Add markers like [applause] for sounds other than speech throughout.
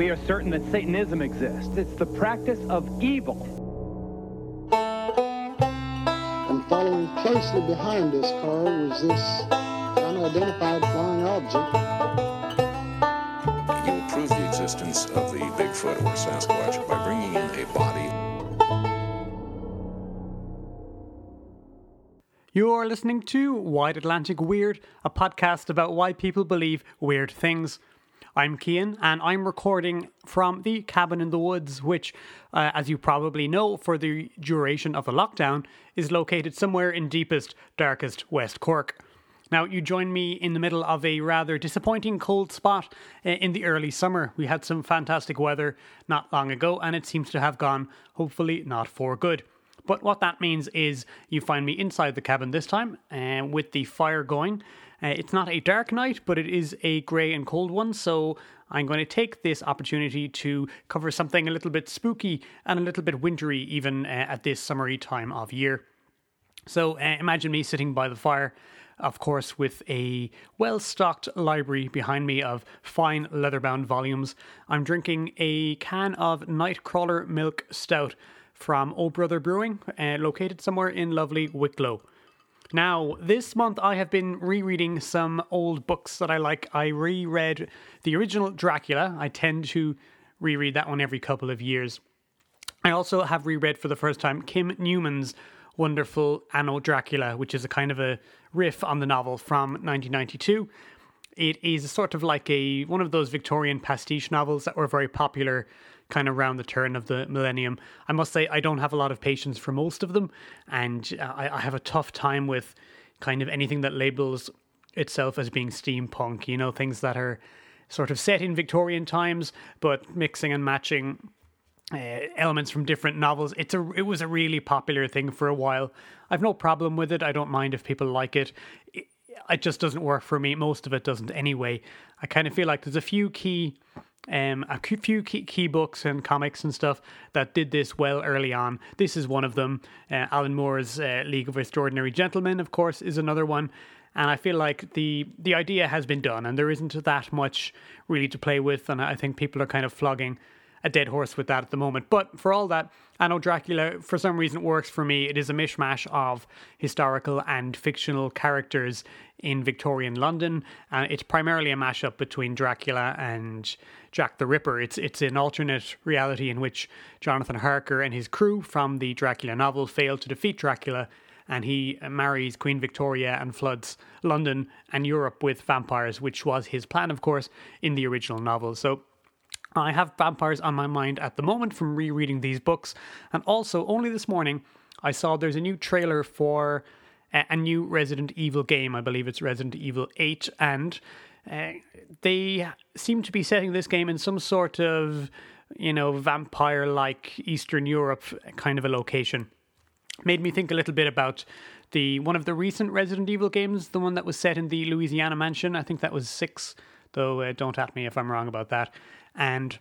we are certain that Satanism exists. It's the practice of evil. And following closely behind this car was this unidentified flying object. You will prove the existence of the Bigfoot or Sasquatch by bringing in a body. You're listening to Wide Atlantic Weird, a podcast about why people believe weird things. I'm Kian, and I'm recording from the cabin in the woods, which, uh, as you probably know, for the duration of the lockdown, is located somewhere in deepest, darkest West Cork. Now, you join me in the middle of a rather disappointing cold spot uh, in the early summer. We had some fantastic weather not long ago, and it seems to have gone, hopefully, not for good. But what that means is you find me inside the cabin this time uh, with the fire going uh, it's not a dark night, but it is a grey and cold one, so I'm going to take this opportunity to cover something a little bit spooky and a little bit wintry, even uh, at this summery time of year. So uh, imagine me sitting by the fire, of course, with a well stocked library behind me of fine leather bound volumes. I'm drinking a can of Nightcrawler Milk Stout from Old Brother Brewing, uh, located somewhere in lovely Wicklow. Now, this month I have been rereading some old books that I like. I reread the original Dracula. I tend to reread that one every couple of years. I also have reread for the first time Kim Newman's wonderful Anno Dracula, which is a kind of a riff on the novel from 1992. It is sort of like a one of those Victorian pastiche novels that were very popular kind of around the turn of the millennium. I must say, I don't have a lot of patience for most of them, and I, I have a tough time with kind of anything that labels itself as being steampunk, you know, things that are sort of set in Victorian times, but mixing and matching uh, elements from different novels. It's a it was a really popular thing for a while. I've no problem with it. I don't mind if people like it. It, it just doesn't work for me. Most of it doesn't anyway. I kind of feel like there's a few key um, a few key, key, books and comics and stuff that did this well early on. This is one of them. Uh, Alan Moore's uh, League of Extraordinary Gentlemen, of course, is another one. And I feel like the the idea has been done, and there isn't that much really to play with. And I think people are kind of flogging a dead horse with that at the moment. But for all that, Anno Dracula, for some reason, works for me. It is a mishmash of historical and fictional characters in Victorian London. Uh, it's primarily a mashup between Dracula and Jack the Ripper. It's it's an alternate reality in which Jonathan Harker and his crew from the Dracula novel fail to defeat Dracula. And he marries Queen Victoria and floods London and Europe with vampires, which was his plan, of course, in the original novel. So I have vampires on my mind at the moment from rereading these books. And also, only this morning, I saw there's a new trailer for a new Resident Evil game. I believe it's Resident Evil 8. And uh, they seem to be setting this game in some sort of, you know, vampire like Eastern Europe kind of a location. Made me think a little bit about the one of the recent Resident Evil games, the one that was set in the Louisiana mansion. I think that was six, though uh, don't at me if I'm wrong about that and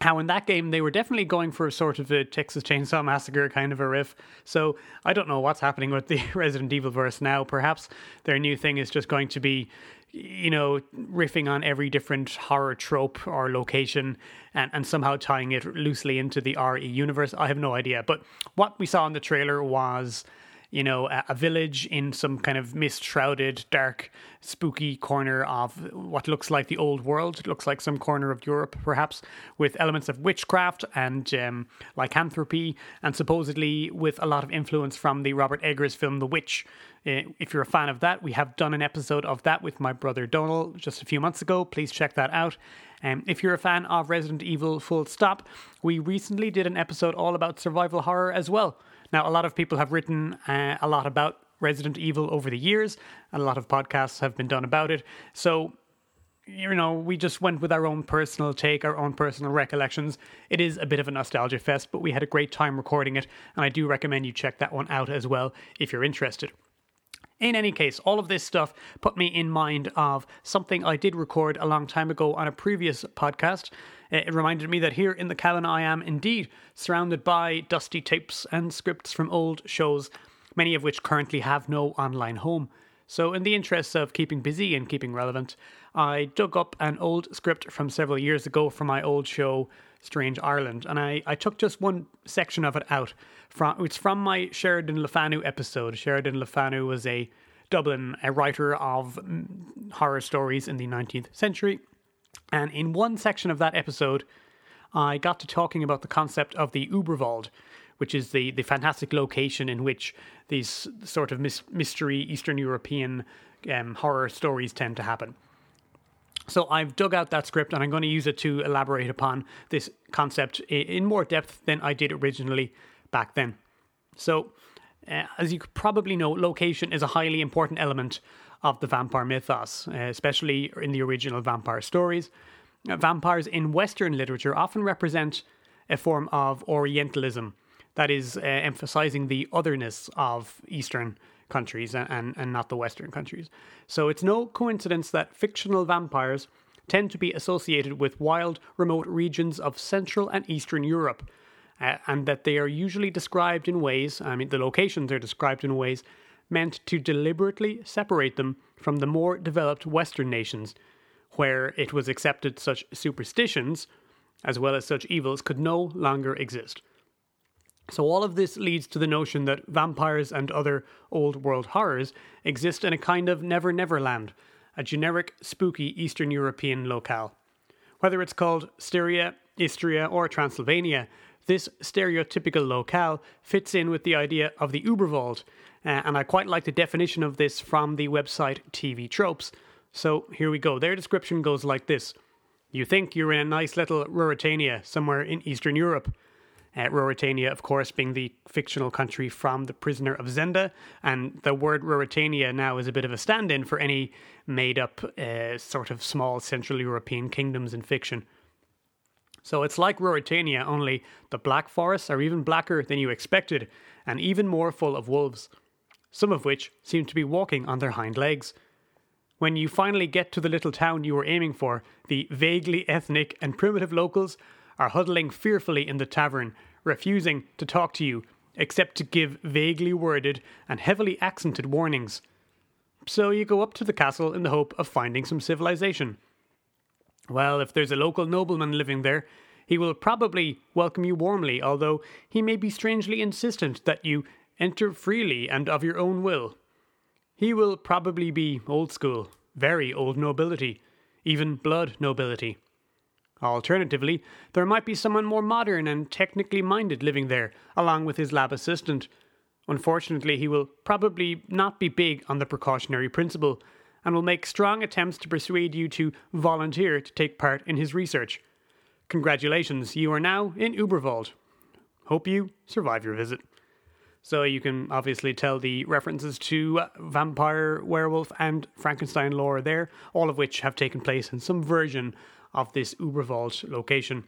how in that game they were definitely going for a sort of a Texas Chainsaw Massacre kind of a riff. So I don't know what's happening with the [laughs] Resident Evil verse now. Perhaps their new thing is just going to be, you know, riffing on every different horror trope or location and, and somehow tying it loosely into the RE universe. I have no idea. But what we saw in the trailer was you know, a, a village in some kind of mist shrouded, dark, spooky corner of what looks like the old world. It looks like some corner of Europe, perhaps, with elements of witchcraft and um, lycanthropy, and supposedly with a lot of influence from the Robert Eggers film The Witch. Uh, if you're a fan of that, we have done an episode of that with my brother Donald just a few months ago. Please check that out. Um, if you're a fan of Resident Evil Full Stop, we recently did an episode all about survival horror as well. Now, a lot of people have written uh, a lot about Resident Evil over the years, and a lot of podcasts have been done about it. So, you know, we just went with our own personal take, our own personal recollections. It is a bit of a nostalgia fest, but we had a great time recording it, and I do recommend you check that one out as well if you're interested. In any case, all of this stuff put me in mind of something I did record a long time ago on a previous podcast. It reminded me that here in the cabin I am indeed surrounded by dusty tapes and scripts from old shows, many of which currently have no online home. So, in the interests of keeping busy and keeping relevant, I dug up an old script from several years ago from my old show, Strange Ireland, and I, I took just one section of it out. From, it's from my Sheridan Le Fanu episode. Sheridan Le Fanu was a Dublin, a writer of mm, horror stories in the 19th century. And in one section of that episode, I got to talking about the concept of the Uberwald, which is the, the fantastic location in which these sort of mis- mystery Eastern European um, horror stories tend to happen. So I've dug out that script and I'm going to use it to elaborate upon this concept in more depth than I did originally back then. So, uh, as you probably know, location is a highly important element of the vampire mythos, uh, especially in the original vampire stories. Uh, vampires in Western literature often represent a form of Orientalism, that is uh, emphasizing the otherness of Eastern countries and, and, not the Western countries. So it's no coincidence that fictional vampires tend to be associated with wild, remote regions of Central and Eastern Europe, uh, and that they are usually described in ways, I mean, the locations are described in ways meant to deliberately separate them from the more developed Western nations, where it was accepted such superstitions, as well as such evils, could no longer exist. So, all of this leads to the notion that vampires and other old world horrors exist in a kind of never never land, a generic, spooky Eastern European locale. Whether it's called Styria, Istria, or Transylvania, this stereotypical locale fits in with the idea of the Uberwald, uh, and I quite like the definition of this from the website TV Tropes. So here we go. Their description goes like this You think you're in a nice little Ruritania somewhere in Eastern Europe. Uh, Ruritania, of course, being the fictional country from The Prisoner of Zenda, and the word Ruritania now is a bit of a stand in for any made up uh, sort of small Central European kingdoms in fiction. So it's like Ruritania, only the black forests are even blacker than you expected, and even more full of wolves, some of which seem to be walking on their hind legs. When you finally get to the little town you were aiming for, the vaguely ethnic and primitive locals are huddling fearfully in the tavern, refusing to talk to you except to give vaguely worded and heavily accented warnings. So you go up to the castle in the hope of finding some civilization. Well, if there's a local nobleman living there, he will probably welcome you warmly, although he may be strangely insistent that you enter freely and of your own will. He will probably be old school, very old nobility, even blood nobility. Alternatively, there might be someone more modern and technically minded living there, along with his lab assistant. Unfortunately, he will probably not be big on the precautionary principle and will make strong attempts to persuade you to volunteer to take part in his research. Congratulations, you are now in Uberwald. Hope you survive your visit. So you can obviously tell the references to vampire, werewolf, and Frankenstein lore there, all of which have taken place in some version of this Uberwald location.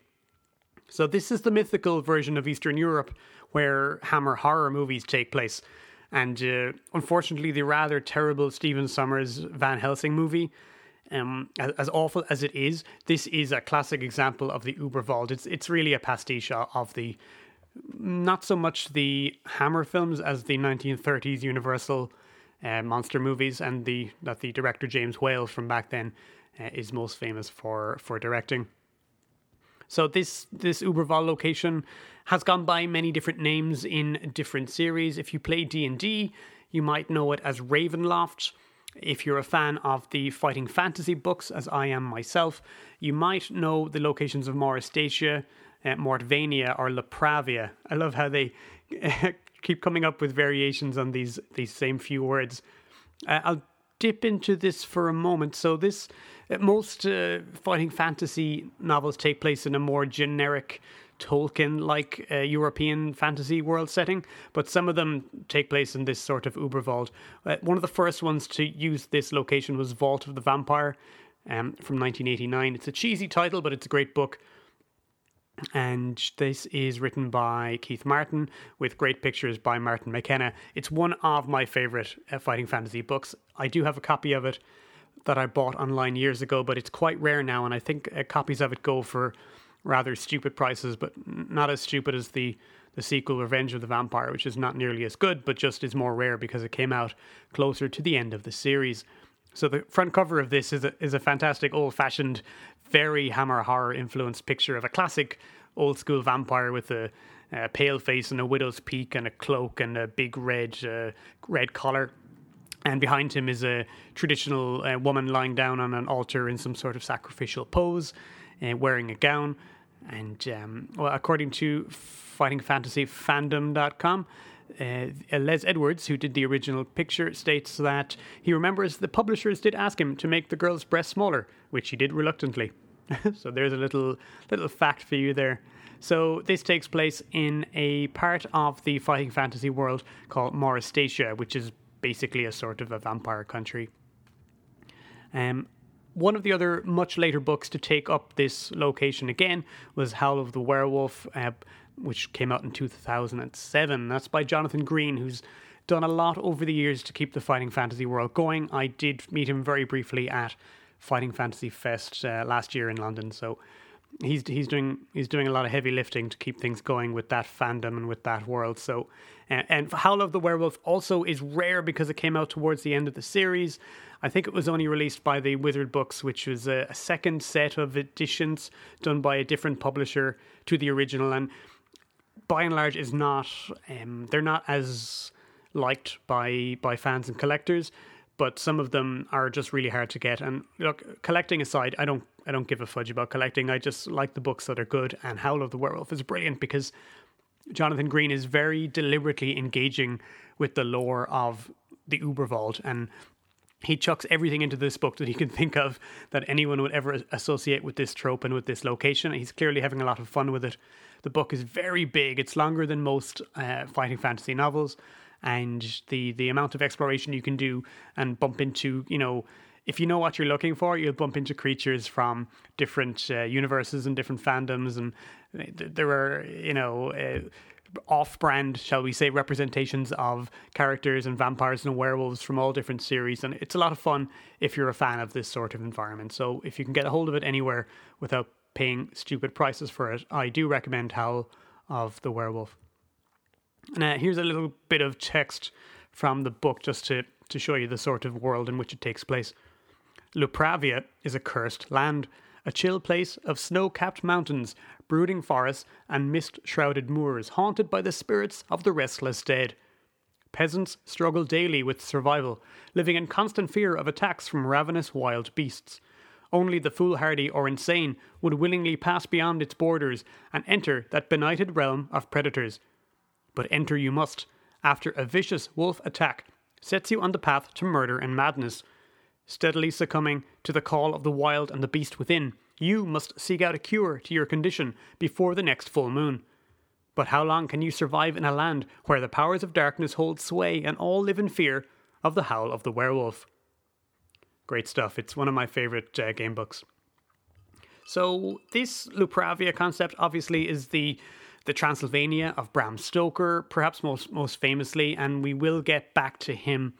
So, this is the mythical version of Eastern Europe where Hammer horror movies take place. And uh, unfortunately, the rather terrible Stephen Sommers Van Helsing movie, um, as, awful as it is, this is a classic example of the Uberwald. It's, it's really a pastiche of the, not so much the Hammer films as the 1930s Universal uh, monster movies and the that the director James Whale from back then uh, is most famous for for directing. So this this Uberwald location has gone by many different names in different series. If you play D and D, you might know it as Ravenloft. If you're a fan of the fighting fantasy books, as I am myself, you might know the locations of Moristatia, uh, Mortvania, or Lupravia. I love how they [laughs] keep coming up with variations on these these same few words. Uh, I'll dip into this for a moment. So this uh, most uh, fighting fantasy novels take place in a more generic Tolkien like uh, European fantasy world setting, but some of them take place in this sort of Uberwald. Uh, one of the first ones to use this location was Vault of the Vampire um, from 1989. It's a cheesy title, but it's a great book and this is written by Keith Martin with great pictures by Martin McKenna. It's one of my favorite uh, fighting fantasy books. I do have a copy of it that I bought online years ago, but it's quite rare now, and I think uh, copies of it go for rather stupid prices, but not as stupid as the the sequel Revenge of the Vampire, which is not nearly as good, but just is more rare because it came out closer to the end of the series. So the front cover of this is a, is a fantastic old fashioned, very Hammer horror influenced picture of a classic old school vampire with a, a, pale face and a widow's peak and a cloak and a big red uh, red collar. And behind him is a traditional uh, woman lying down on an altar in some sort of sacrificial pose, uh, wearing a gown. And um, well, according to fightingfantasyfandom.com, uh, Les Edwards, who did the original picture, states that he remembers the publishers did ask him to make the girl's breast smaller, which he did reluctantly. [laughs] so there's a little little fact for you there. So this takes place in a part of the fighting fantasy world called Moristatia, which is basically a sort of a vampire country. Um, one of the other much later books to take up this location again was Howl of the Werewolf, uh, which came out in 2007. That's by Jonathan Green, who's done a lot over the years to keep the fighting fantasy world going. I did meet him very briefly at Fighting Fantasy Fest uh, last year in London, so he's he's doing he's doing a lot of heavy lifting to keep things going with that fandom and with that world. So, uh, and Howl of the Werewolf also is rare because it came out towards the end of the series. I think it was only released by the Wizard Books, which was a, a second set of editions done by a different publisher to the original, and by and large is not um, they're not as liked by by fans and collectors but some of them are just really hard to get and look collecting aside i don't i don't give a fudge about collecting i just like the books that are good and howl of the werewolf is brilliant because jonathan green is very deliberately engaging with the lore of the uberwald and he chucks everything into this book that he can [laughs] think of that anyone would ever associate with this trope and with this location. He's clearly having a lot of fun with it. The book is very big. It's longer than most uh, fighting fantasy novels, and the the amount of exploration you can do and bump into, you know, if you know what you're looking for, you'll bump into creatures from different uh, universes and different fandoms, and there are, you know. Uh, off-brand, shall we say, representations of characters and vampires and werewolves from all different series, and it's a lot of fun if you're a fan of this sort of environment. So if you can get a hold of it anywhere without paying stupid prices for it, I do recommend Howl of the Werewolf. Now, here's a little bit of text from the book just to, to show you the sort of world in which it takes place. Lupravia is a cursed land, a chill place of snow capped mountains brooding forests, and mist shrouded moors haunted by the spirits of the restless dead. Peasants struggle daily with survival, living in constant fear of attacks from ravenous wild beasts. Only the foolhardy or insane would willingly pass beyond its borders and enter that benighted realm of predators. But enter you must, after a vicious wolf attack sets you on the path to murder and madness. Steadily succumbing to the call of the wild and the beast within, you must seek out a cure to your condition before the next full moon. But how long can you survive in a land where the powers of darkness hold sway and all live in fear of the howl of the werewolf? Great stuff. It's one of my favorite uh, game books. So this Lupravia concept obviously is the the Transylvania of Bram Stoker, perhaps most most famously, and we will get back to him.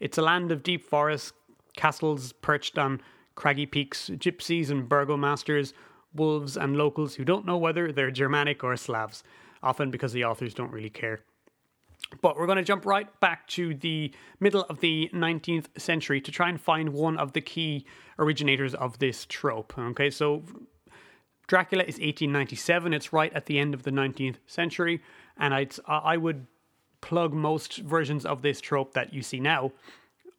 It's a land of deep forests, castles perched on craggy peaks, gypsies and burgomasters, wolves and locals who don't know whether they're Germanic or Slavs, often because the authors don't really care. But we're going to jump right back to the middle of the 19th century to try and find one of the key originators of this trope. Okay, so Dracula is 1897, it's right at the end of the 19th century, and I'd, I would plug most versions of this trope that you see now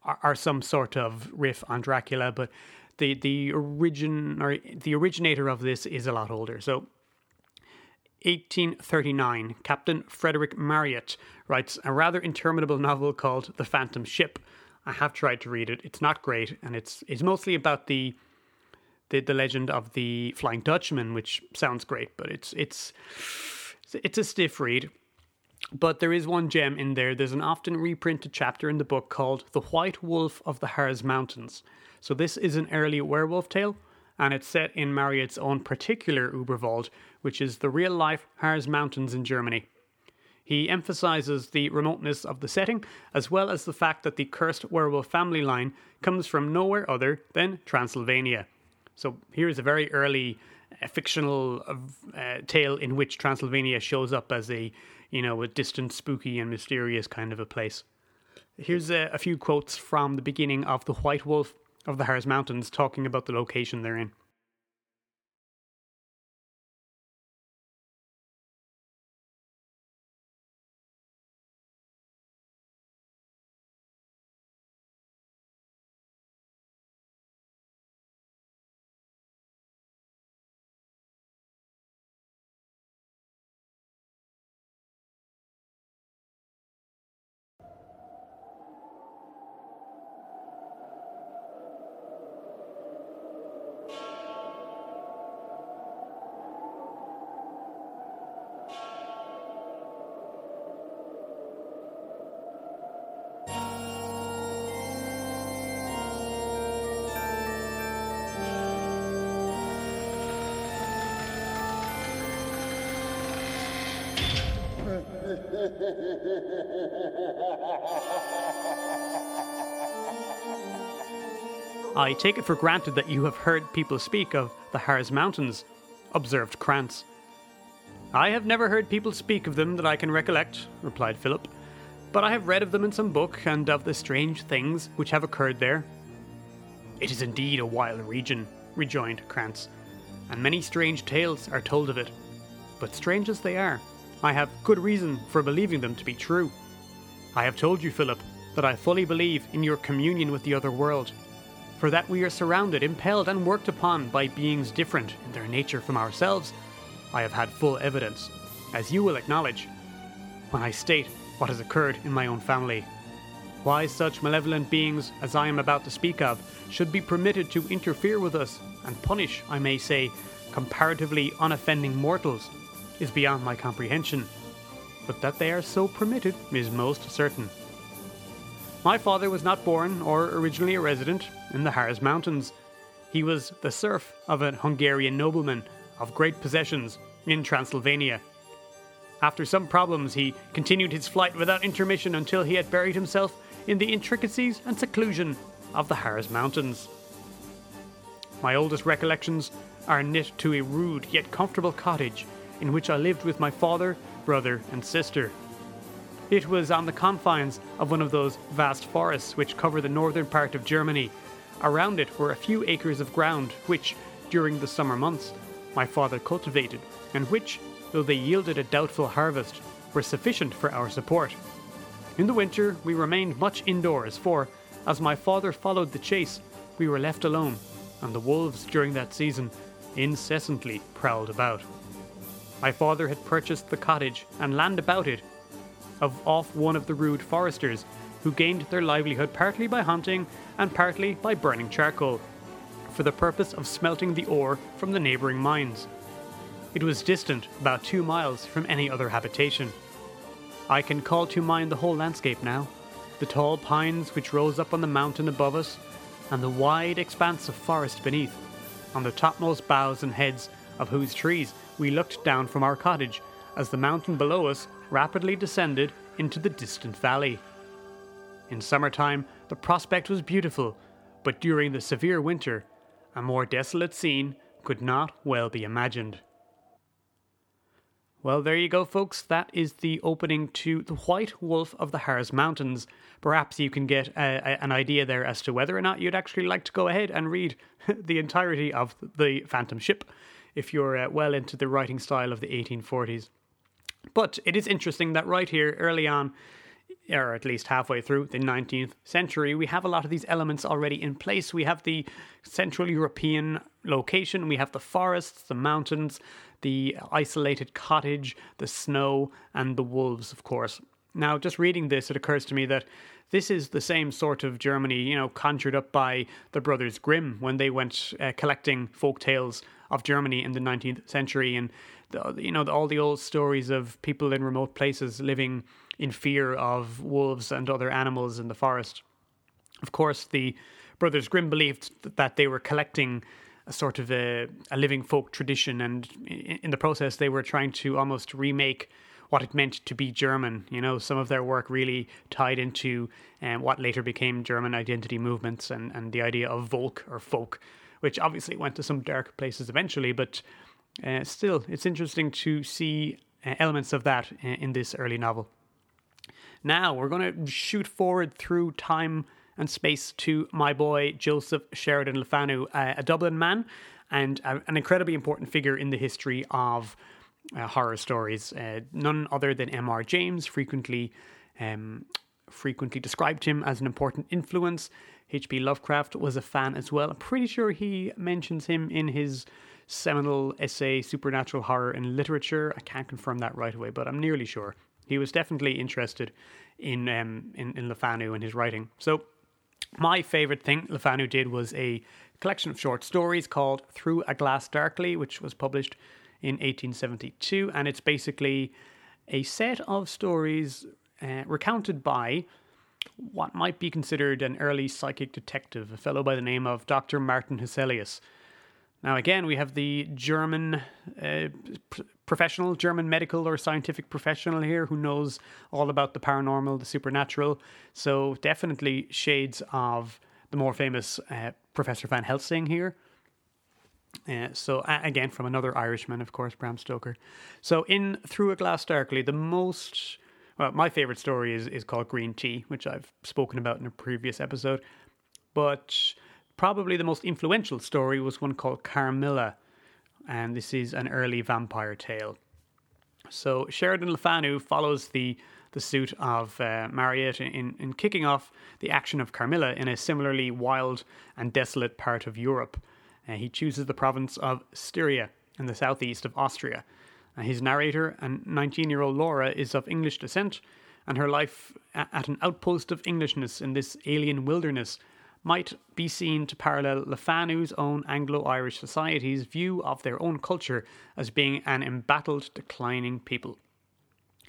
are, are some sort of riff on Dracula, but the the origin or the originator of this is a lot older. So 1839, Captain Frederick Marryat writes a rather interminable novel called The Phantom Ship. I have tried to read it. It's not great, and it's it's mostly about the the, the legend of the Flying Dutchman, which sounds great, but it's it's it's a stiff read. But there is one gem in there. There's an often reprinted chapter in the book called The White Wolf of the Harz Mountains. So this is an early werewolf tale, and it's set in Marryat's own particular Uberwald, which is the real life Harz Mountains in Germany. He emphasizes the remoteness of the setting, as well as the fact that the cursed werewolf family line comes from nowhere other than Transylvania. So here's a very early uh, fictional uh, tale in which Transylvania shows up as a you know, a distant, spooky, and mysterious kind of a place. Here's a, a few quotes from the beginning of The White Wolf of the Harz Mountains talking about the location they're in. [laughs] I take it for granted that you have heard people speak of the Harz Mountains, observed Krantz. I have never heard people speak of them that I can recollect, replied Philip, but I have read of them in some book and of the strange things which have occurred there. It is indeed a wild region, rejoined Krantz, and many strange tales are told of it. But strange as they are, I have good reason for believing them to be true. I have told you, Philip, that I fully believe in your communion with the other world, for that we are surrounded, impelled, and worked upon by beings different in their nature from ourselves. I have had full evidence, as you will acknowledge, when I state what has occurred in my own family. Why such malevolent beings as I am about to speak of should be permitted to interfere with us and punish, I may say, comparatively unoffending mortals is beyond my comprehension, but that they are so permitted is most certain. My father was not born or originally a resident in the Harz Mountains. He was the serf of an Hungarian nobleman of great possessions in Transylvania. After some problems, he continued his flight without intermission until he had buried himself in the intricacies and seclusion of the Harz Mountains. My oldest recollections are knit to a rude yet comfortable cottage in which I lived with my father, brother, and sister. It was on the confines of one of those vast forests which cover the northern part of Germany. Around it were a few acres of ground which, during the summer months, my father cultivated, and which, though they yielded a doubtful harvest, were sufficient for our support. In the winter, we remained much indoors, for, as my father followed the chase, we were left alone, and the wolves during that season incessantly prowled about. My father had purchased the cottage and land about it of off one of the rude foresters, who gained their livelihood partly by hunting and partly by burning charcoal, for the purpose of smelting the ore from the neighbouring mines. It was distant about two miles from any other habitation. I can call to mind the whole landscape now the tall pines which rose up on the mountain above us, and the wide expanse of forest beneath, on the topmost boughs and heads of whose trees we looked down from our cottage as the mountain below us rapidly descended into the distant valley. In summertime, the prospect was beautiful, but during the severe winter, a more desolate scene could not well be imagined. Well, there you go, folks. That is the opening to The White Wolf of the Harz Mountains. Perhaps you can get a, a, an idea there as to whether or not you'd actually like to go ahead and read [laughs] the entirety of The Phantom Ship if you're uh, well into the writing style of the 1840s. But it is interesting that right here, early on, or at least halfway through the 19th century, we have a lot of these elements already in place. We have the Central European location, we have the forests, the mountains, the isolated cottage, the snow, and the wolves, of course. Now, just reading this, it occurs to me that this is the same sort of Germany, you know, conjured up by the brothers Grimm when they went uh, collecting folk tales of Germany in the 19th century, and the, you know all the old stories of people in remote places living in fear of wolves and other animals in the forest. Of course, the brothers Grimm believed that they were collecting a sort of a, a living folk tradition, and in the process, they were trying to almost remake what it meant to be German. You know, some of their work really tied into um, what later became German identity movements and, and the idea of Volk or folk, which obviously went to some dark places eventually, but uh, still, it's interesting to see uh, elements of that in, in this early novel. Now we're going to shoot forward through time and space to my boy Joseph Sheridan Le Fanu, uh, a Dublin man and a, an incredibly important figure in the history of uh, horror stories. Uh, none other than M.R. James frequently um, frequently described him as an important influence. H.P. Lovecraft was a fan as well. I'm pretty sure he mentions him in his seminal essay Supernatural Horror in Literature. I can't confirm that right away, but I'm nearly sure. He was definitely interested in um, in, in Le Fanu and his writing. So my favorite thing Le Fanu did was a collection of short stories called Through a Glass Darkly, which was published in 1872, and it's basically a set of stories uh, recounted by what might be considered an early psychic detective, a fellow by the name of Dr. Martin Hesselius. Now, again, we have the German uh, p- professional, German medical or scientific professional here who knows all about the paranormal, the supernatural. So, definitely shades of the more famous uh, Professor Van Helsing here. Uh, so again, from another Irishman, of course, Bram Stoker. So in Through a Glass Darkly, the most well, my favorite story is is called Green Tea, which I've spoken about in a previous episode. But probably the most influential story was one called Carmilla, and this is an early vampire tale. So Sheridan Le Fanu follows the the suit of uh, in, in kicking off the action of Carmilla in a similarly wild and desolate part of Europe. Uh, he chooses the province of Styria in the southeast of Austria. His narrator, a 19 year old Laura, is of English descent, and her life at an outpost of Englishness in this alien wilderness might be seen to parallel LeFanu's own Anglo Irish society's view of their own culture as being an embattled, declining people.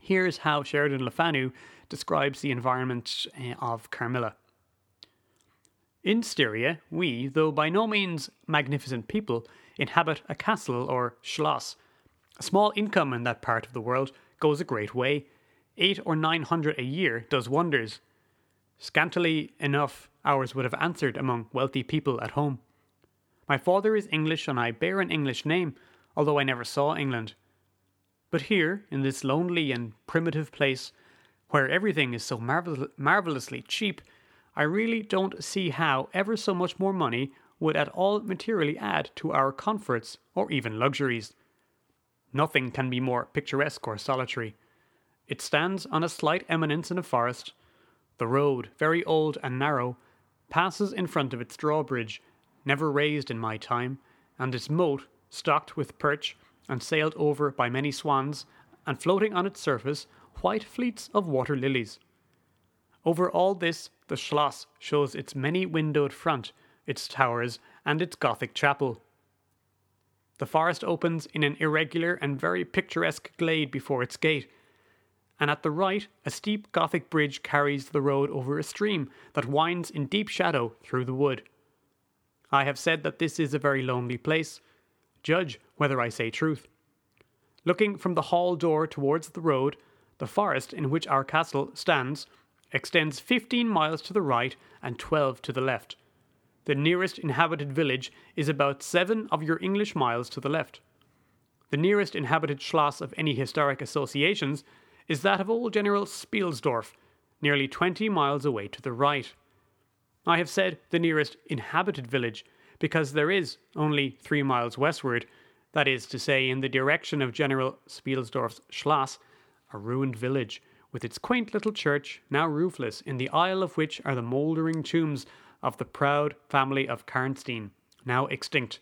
Here's how Sheridan LeFanu describes the environment uh, of Carmilla. In Styria, we, though by no means magnificent people, inhabit a castle or schloss. A small income in that part of the world goes a great way. Eight or nine hundred a year does wonders. Scantily enough, ours would have answered among wealthy people at home. My father is English and I bear an English name, although I never saw England. But here, in this lonely and primitive place, where everything is so marvel- marvelously cheap, I really don't see how ever so much more money would at all materially add to our comforts or even luxuries. Nothing can be more picturesque or solitary. It stands on a slight eminence in a forest. The road, very old and narrow, passes in front of its drawbridge, never raised in my time, and its moat, stocked with perch and sailed over by many swans, and floating on its surface, white fleets of water lilies. Over all this, the Schloss shows its many windowed front, its towers, and its Gothic chapel. The forest opens in an irregular and very picturesque glade before its gate, and at the right, a steep Gothic bridge carries the road over a stream that winds in deep shadow through the wood. I have said that this is a very lonely place, Judge whether I say truth. Looking from the hall door towards the road, the forest in which our castle stands extends 15 miles to the right and 12 to the left. The nearest inhabited village is about seven of your English miles to the left. The nearest inhabited schloss of any historic associations is that of old General Spielsdorf, nearly 20 miles away to the right. I have said the nearest inhabited village because there is only three miles westward, that is to say, in the direction of General Spielsdorf's Schloss, a ruined village with its quaint little church, now roofless, in the aisle of which are the mouldering tombs of the proud family of Karnstein, now extinct,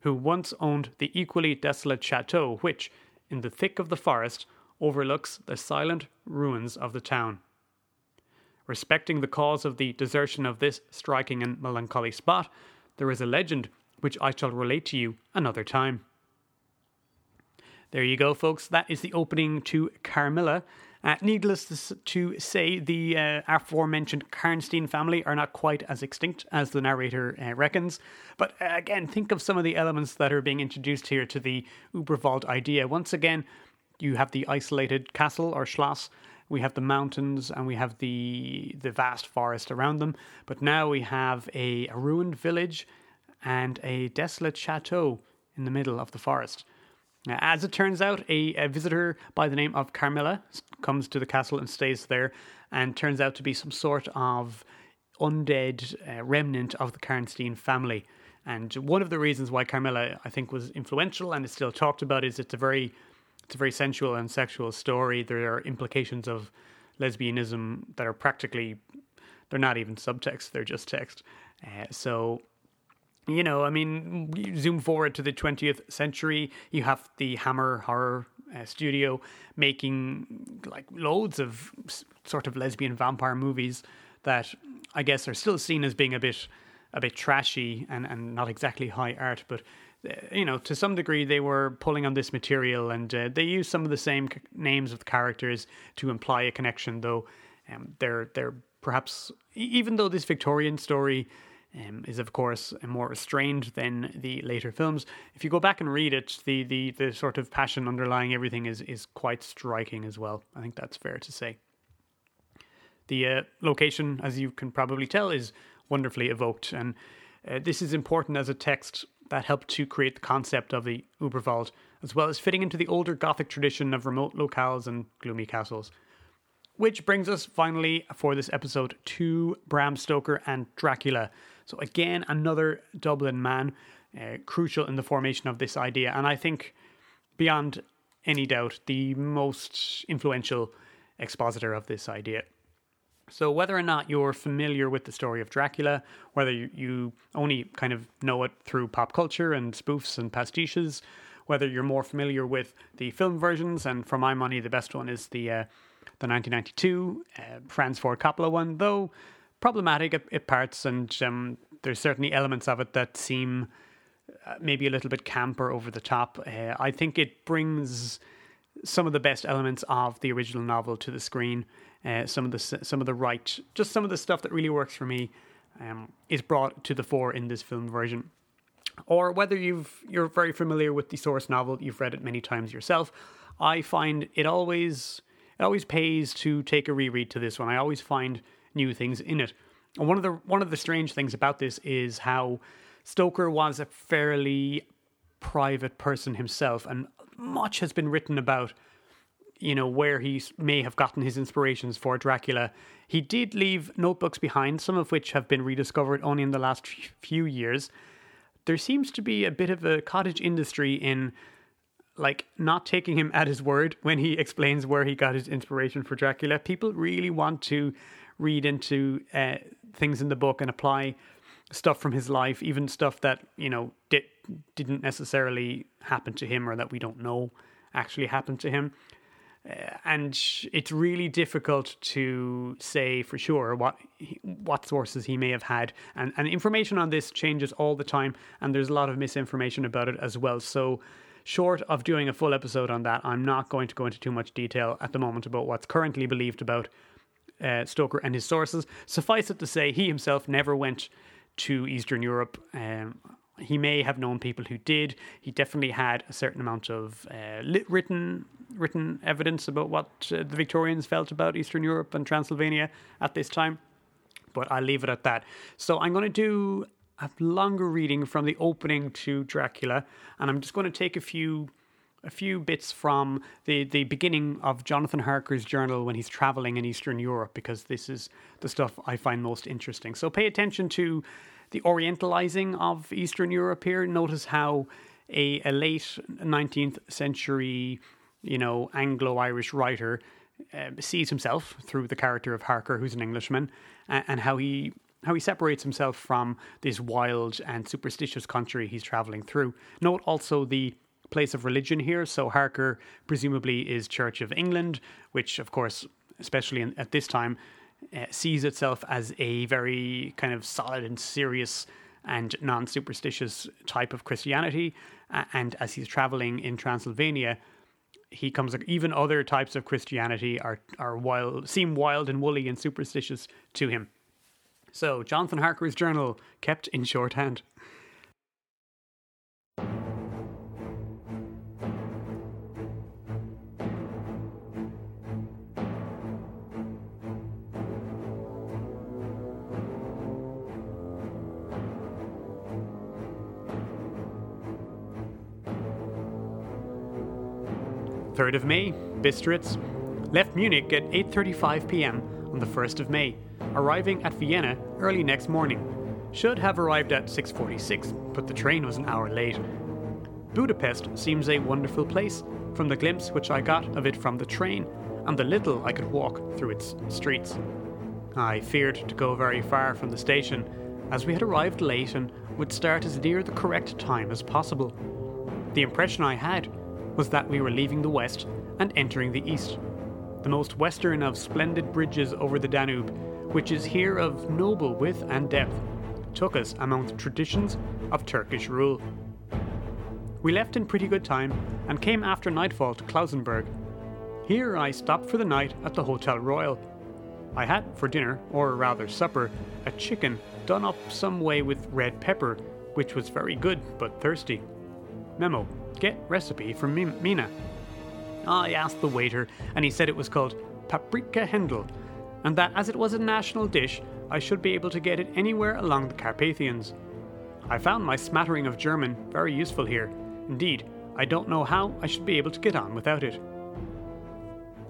who once owned the equally desolate chateau which, in the thick of the forest, overlooks the silent ruins of the town. Respecting the cause of the desertion of this striking and melancholy spot, there is a legend which I shall relate to you another time. There you go, folks. That is the opening to Carmilla. Uh, needless to say, the uh, aforementioned Karnstein family are not quite as extinct as the narrator uh, reckons. But uh, again, think of some of the elements that are being introduced here to the Uberwald idea. Once again, you have the isolated castle or schloss, we have the mountains, and we have the the vast forest around them. But now we have a, a ruined village and a desolate chateau in the middle of the forest. As it turns out, a, a, visitor by the name of Carmilla comes to the castle and stays there, and turns out to be some sort of undead uh, remnant of the Karnstein family. And one of the reasons why Carmilla, I think, was influential and is still talked about is it's a very, it's a very sensual and sexual story. There are implications of lesbianism that are practically, they're not even subtext; they're just text. Uh, so you know, I mean, zoom forward to the 20th century, you have the Hammer horror uh, studio making like loads of sort of lesbian vampire movies that I guess are still seen as being a bit a bit trashy and, and not exactly high art, but uh, you know, to some degree, they were pulling on this material, and uh, they use some of the same c- names of characters to imply a connection. Though um, they're they're perhaps even though this Victorian story um, is of course more restrained than the later films. If you go back and read it, the the the sort of passion underlying everything is is quite striking as well. I think that's fair to say. The uh, location, as you can probably tell, is wonderfully evoked, and uh, this is important as a text that helped to create the concept of the Uberwald, as well as fitting into the older Gothic tradition of remote locales and gloomy castles. Which brings us finally for this episode to Bram Stoker and Dracula. So, again, another Dublin man, uh, crucial in the formation of this idea. And I think, beyond any doubt, the most influential expositor of this idea. So, whether or not you're familiar with the story of Dracula, whether you only kind of know it through pop culture and spoofs and pastiches, whether you're more familiar with the film versions, and for my money, the best one is the uh, the 1992 uh, Francis Ford Coppola one, though problematic at, at parts, and um, there's certainly elements of it that seem uh, maybe a little bit camp or over the top. Uh, I think it brings some of the best elements of the original novel to the screen. Uh, some of the some of the right, just some of the stuff that really works for me, um, is brought to the fore in this film version. Or whether you've you're very familiar with the source novel, you've read it many times yourself. I find it always it always pays to take a reread to this one. I always find new things in it. And one of the one of the strange things about this is how Stoker was a fairly private person himself, and much has been written about you know where he may have gotten his inspirations for Dracula. He did leave notebooks behind, some of which have been rediscovered only in the last few years. There seems to be a bit of a cottage industry in like not taking him at his word when he [laughs] explains where he got his inspiration for Dracula. People really want to read into uh, things in the book and apply stuff from his life, even stuff that you know di- didn't necessarily happen to him or that we don't know actually happened to him. Uh, and it's really difficult to say for sure what what sources he may have had, and and information on this changes all the time, and there's a lot of misinformation about it as well. So short of doing a full episode on that, I'm not going to go into too much detail at the moment about what's currently believed about uh, Stoker and his sources. Suffice it to say, he himself never went to Eastern Europe. Um, he may have known people who did. He definitely had a certain amount of uh, written written evidence about what uh, the Victorians felt about Eastern Europe and Transylvania at this time. But I'll leave it at that. So I'm going to do a longer reading from the opening to Dracula, and I'm just going to take a few a few bits from the, the beginning of Jonathan Harker's journal when he's traveling in Eastern Europe, because this is the stuff I find most interesting. So pay attention to the orientalizing of Eastern Europe here. Notice how a, a late 19th century, you know, Anglo Irish writer uh, sees himself through the character of Harker, who's an Englishman, and, and how he how he separates himself from this wild and superstitious country he's traveling through. Note also the place of religion here. So Harker presumably is Church of England, which, of course, especially in, at this time, uh, sees itself as a very kind of solid and serious and non superstitious type of Christianity. Uh, and as he's traveling in Transylvania, he comes even other types of Christianity are are wild seem wild and woolly and superstitious to him. So, Jonathan Harker's journal kept in shorthand. 3rd of May, Bistritz. Left Munich at 8:35 p.m. on the 1st of May, arriving at Vienna early next morning. Should have arrived at 6:46, but the train was an hour late. Budapest seems a wonderful place from the glimpse which I got of it from the train and the little I could walk through its streets. I feared to go very far from the station, as we had arrived late and would start as near the correct time as possible. The impression I had was that we were leaving the west and entering the east, the most western of splendid bridges over the Danube, which is here of noble width and depth, took us among the traditions of Turkish rule. We left in pretty good time and came after nightfall to Klausenberg. Here I stopped for the night at the Hotel Royal. I had for dinner, or rather supper, a chicken done up some way with red pepper, which was very good but thirsty. Memo Get recipe from Mina. I asked the waiter, and he said it was called paprika hendl, and that as it was a national dish, I should be able to get it anywhere along the Carpathians. I found my smattering of German very useful here. Indeed, I don't know how I should be able to get on without it.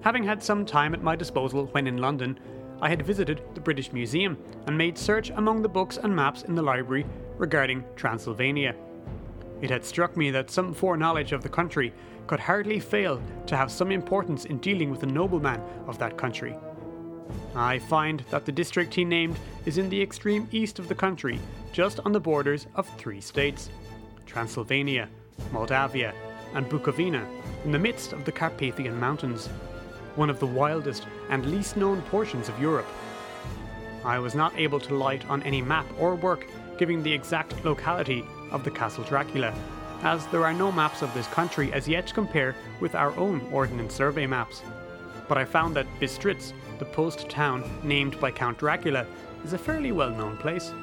Having had some time at my disposal when in London, I had visited the British Museum and made search among the books and maps in the library regarding Transylvania. It had struck me that some foreknowledge of the country could hardly fail to have some importance in dealing with a nobleman of that country. I find that the district he named is in the extreme east of the country, just on the borders of three states Transylvania, Moldavia, and Bukovina, in the midst of the Carpathian Mountains, one of the wildest and least known portions of Europe. I was not able to light on any map or work giving the exact locality of the Castle Dracula, as there are no maps of this country as yet to compare with our own Ordnance Survey maps. But I found that Bistritz, the post town named by Count Dracula, is a fairly well known place.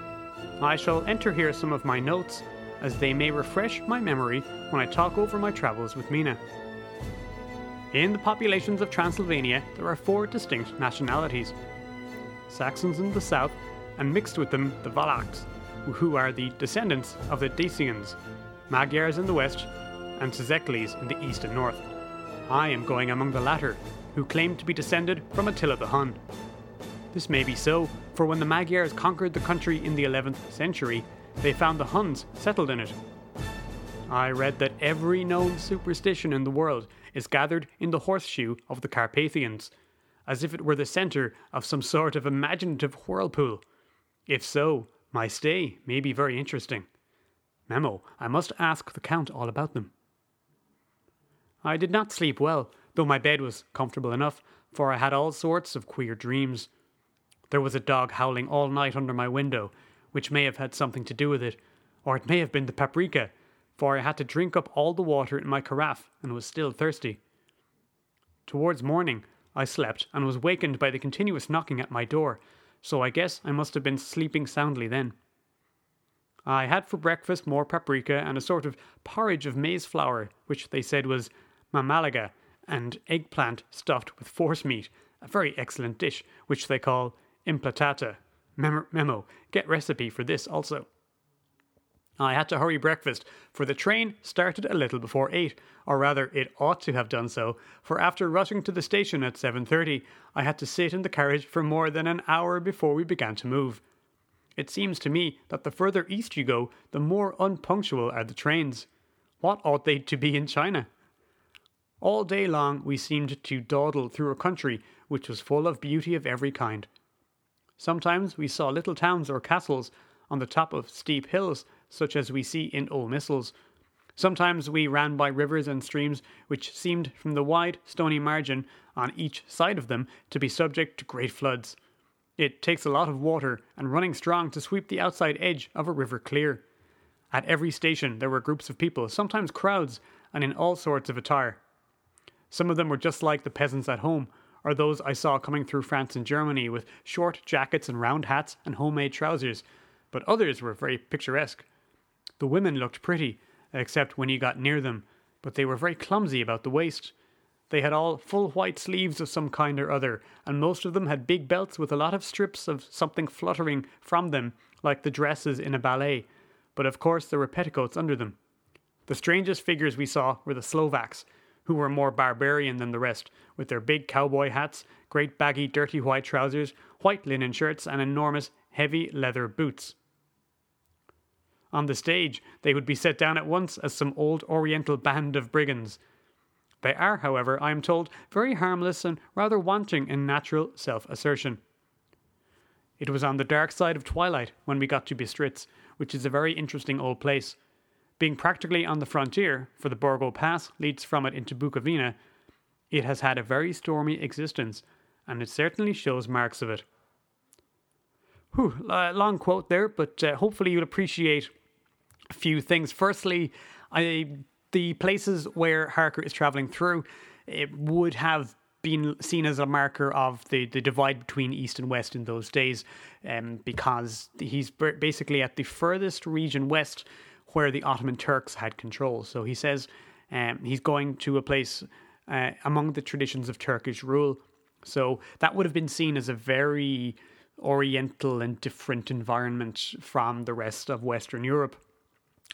I shall enter here some of my notes, as they may refresh my memory when I talk over my travels with Mina. In the populations of Transylvania, there are four distinct nationalities Saxons in the south, and mixed with them the Valakhs, who are the descendants of the Dacians, Magyars in the west, and Szekelys in the east and north. I am going among the latter, who claim to be descended from Attila the Hun. This may be so, for when the Magyars conquered the country in the 11th century, they found the Huns settled in it. I read that every known superstition in the world is gathered in the horseshoe of the Carpathians, as if it were the centre of some sort of imaginative whirlpool. If so, my stay may be very interesting. Memo, I must ask the Count all about them. I did not sleep well, though my bed was comfortable enough, for I had all sorts of queer dreams. There was a dog howling all night under my window, which may have had something to do with it, or it may have been the paprika, for I had to drink up all the water in my carafe and was still thirsty. Towards morning, I slept and was wakened by the continuous knocking at my door, so I guess I must have been sleeping soundly then. I had for breakfast more paprika and a sort of porridge of maize flour, which they said was mamaliga, and eggplant stuffed with forcemeat, a very excellent dish, which they call impletata. Mem- memo, get recipe for this also. I had to hurry breakfast, for the train started a little before 8, or rather it ought to have done so, for after rushing to the station at 7.30, I had to sit in the carriage for more than an hour before we began to move. It seems to me that the further east you go, the more unpunctual are the trains. What ought they to be in China? All day long we seemed to dawdle through a country which was full of beauty of every kind. Sometimes we saw little towns or castles on the top of steep hills such as we see in old missals. Sometimes we ran by rivers and streams which seemed from the wide, stony margin on each side of them to be subject to great floods. It takes a lot of water and running strong to sweep the outside edge of a river clear. At every station there were groups of people, sometimes crowds, and in all sorts of attire. Some of them were just like the peasants at home, or those I saw coming through France and Germany with short jackets and round hats and homemade trousers, but others were very picturesque. The women looked pretty, except when you got near them, but they were very clumsy about the waist. They had all full white sleeves of some kind or other, and most of them had big belts with a lot of strips of something fluttering from them, like the dresses in a ballet, but of course there were petticoats under them. The strangest figures we saw were the Slovaks, who were more barbarian than the rest, with their big cowboy hats, great baggy dirty white trousers, white linen shirts, and enormous heavy leather boots. On the stage, they would be set down at once as some old Oriental band of brigands. They are, however, I am told, very harmless and rather wanting in natural self assertion. It was on the dark side of twilight when we got to Bistritz, which is a very interesting old place. Being practically on the frontier, for the Borgo Pass leads from it into Bukovina, it has had a very stormy existence, and it certainly shows marks of it. Whew, long quote there, but uh, hopefully you'll appreciate few things. Firstly, I, the places where Harker is traveling through, it would have been seen as a marker of the, the divide between East and West in those days, um, because he's basically at the furthest region west where the Ottoman Turks had control. So he says um, he's going to a place uh, among the traditions of Turkish rule. So that would have been seen as a very oriental and different environment from the rest of Western Europe.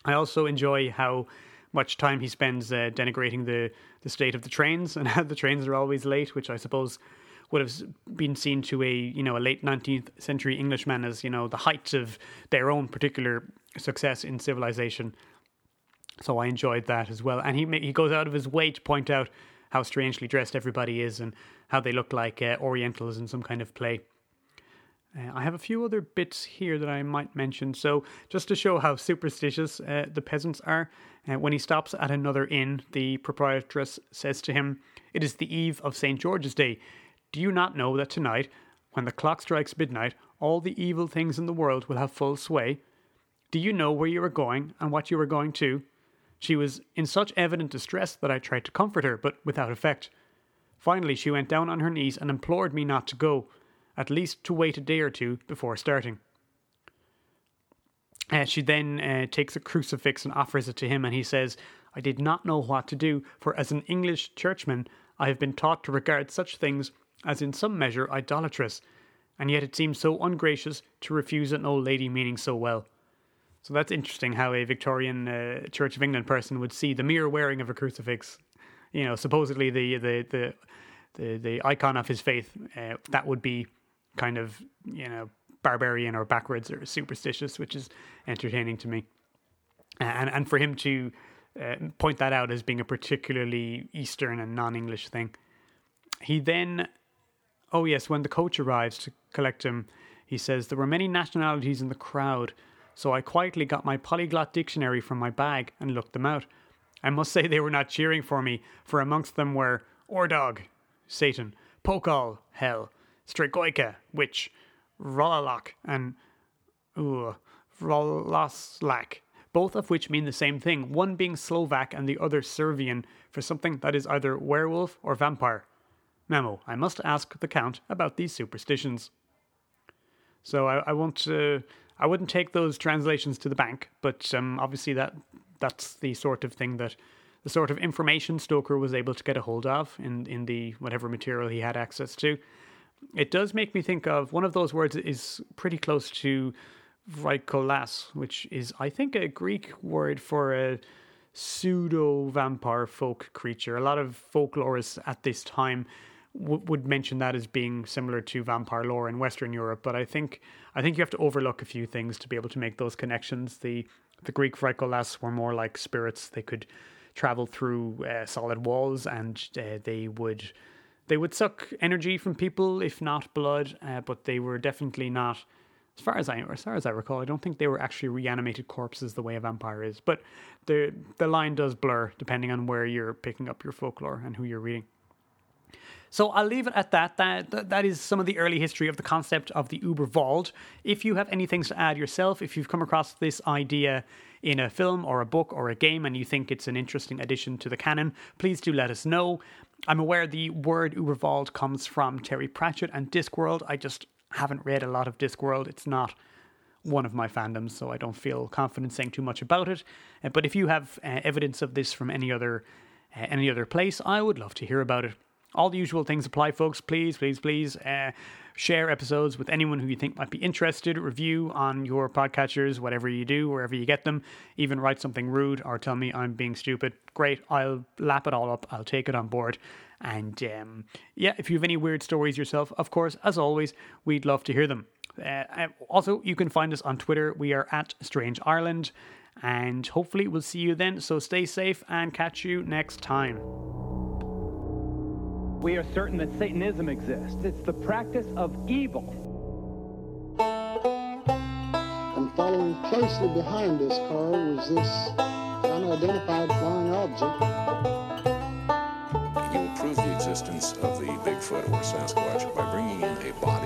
I also enjoy how much time he spends uh, denigrating the, the state of the trains [laughs] and how the trains are always late, which I suppose would have been seen to a you know a late 19th century Englishman as you know the height of their own particular success in civilization. So I enjoyed that as well, and he he goes out of his way to point out how strangely dressed everybody is and how they look like uh, Orientals in some kind of play. Uh, I have a few other bits here that I might mention. So, just to show how superstitious uh, the peasants are, uh, when he stops at another inn, the proprietress says to him, It is the eve of St. George's Day. Do you not know that tonight, when the clock strikes midnight, all the evil things in the world will have full sway? Do you know where you are going and what you are going to? She was in such evident distress that I tried to comfort her, but without effect. Finally, she went down on her knees and implored me not to go at least to wait a day or two before starting. Uh, she then uh, takes a crucifix and offers it to him, and he says, I did not know what to do, for as an English churchman, I have been taught to regard such things as in some measure idolatrous, and yet it seems so ungracious to refuse an old lady meaning so well. So that's interesting how a Victorian uh, Church of England person would see the mere wearing of a crucifix, you know, supposedly the the the the, the icon of his faith, uh, that would be kind of you know barbarian or backwards or superstitious, which is entertaining to me. And and for him to uh, point that out as being a particularly Eastern and non-English thing, he then, oh yes, when the coach arrives to collect him, he says there were many nationalities in the crowd, so I quietly got my polyglot dictionary from my bag and looked them out. I must say they were not cheering for me, for amongst them were Ordog, Satan, Pokol, Hell, Stregoica, witch Rolalak and uh, Rolaslak, both of which mean the same thing, one being Slovak and the other Servian for something that is either werewolf or vampire. Memo, I must ask the Count about these superstitions. So I, I won't, uh, I wouldn't take those translations to the bank, but um, obviously that that's the sort of thing that the sort of information Stoker was able to get a hold of in in the whatever material he had access to it does make me think of one of those words is pretty close to Vrikolas, which is, I think, a Greek word for a pseudo vampire folk creature. A lot of folklorists at this time w- would mention that as being similar to vampire lore in Western Europe, but I think I think you have to overlook a few things to be able to make those connections. The the Greek Vrikolas were more like spirits; they could travel through uh, solid walls, and uh, they would they would suck energy from people, if not blood, uh, but they were definitely not, as far as I as far as I recall, I don't think they were actually reanimated corpses the way a vampire is. But the the line does blur depending on where you're picking up your folklore and who you're reading. So I'll leave it at that. That, that. is some of the early history of the concept of the Uberwald. If you have any things to add yourself, if you've come across this idea in a film or a book or a game and you think it's an interesting addition to the canon, please do let us know. I'm aware the word Uberwald comes from Terry Pratchett and Discworld. I just haven't read a lot of Discworld. It's not one of my fandoms, so I don't feel confident saying too much about it. Uh, but if you have uh, evidence of this from any other uh, any other place, I would love to hear about it. All the usual things apply, folks. Please, please, please. Share episodes with anyone who you think might be interested, review on your podcatchers, whatever you do, wherever you get them. Even write something rude or tell me I'm being stupid. Great, I'll lap it all up. I'll take it on board. And um, yeah, if you have any weird stories yourself, of course, as always, we'd love to hear them. Uh, also, you can find us on Twitter. We are at Strange Ireland, and hopefully, we'll see you then. So stay safe and catch you next time. We are certain that Satanism exists. It's the practice of evil. And following closely behind this car was this unidentified flying object. You will prove the existence of the Bigfoot or Sasquatch by bringing in a body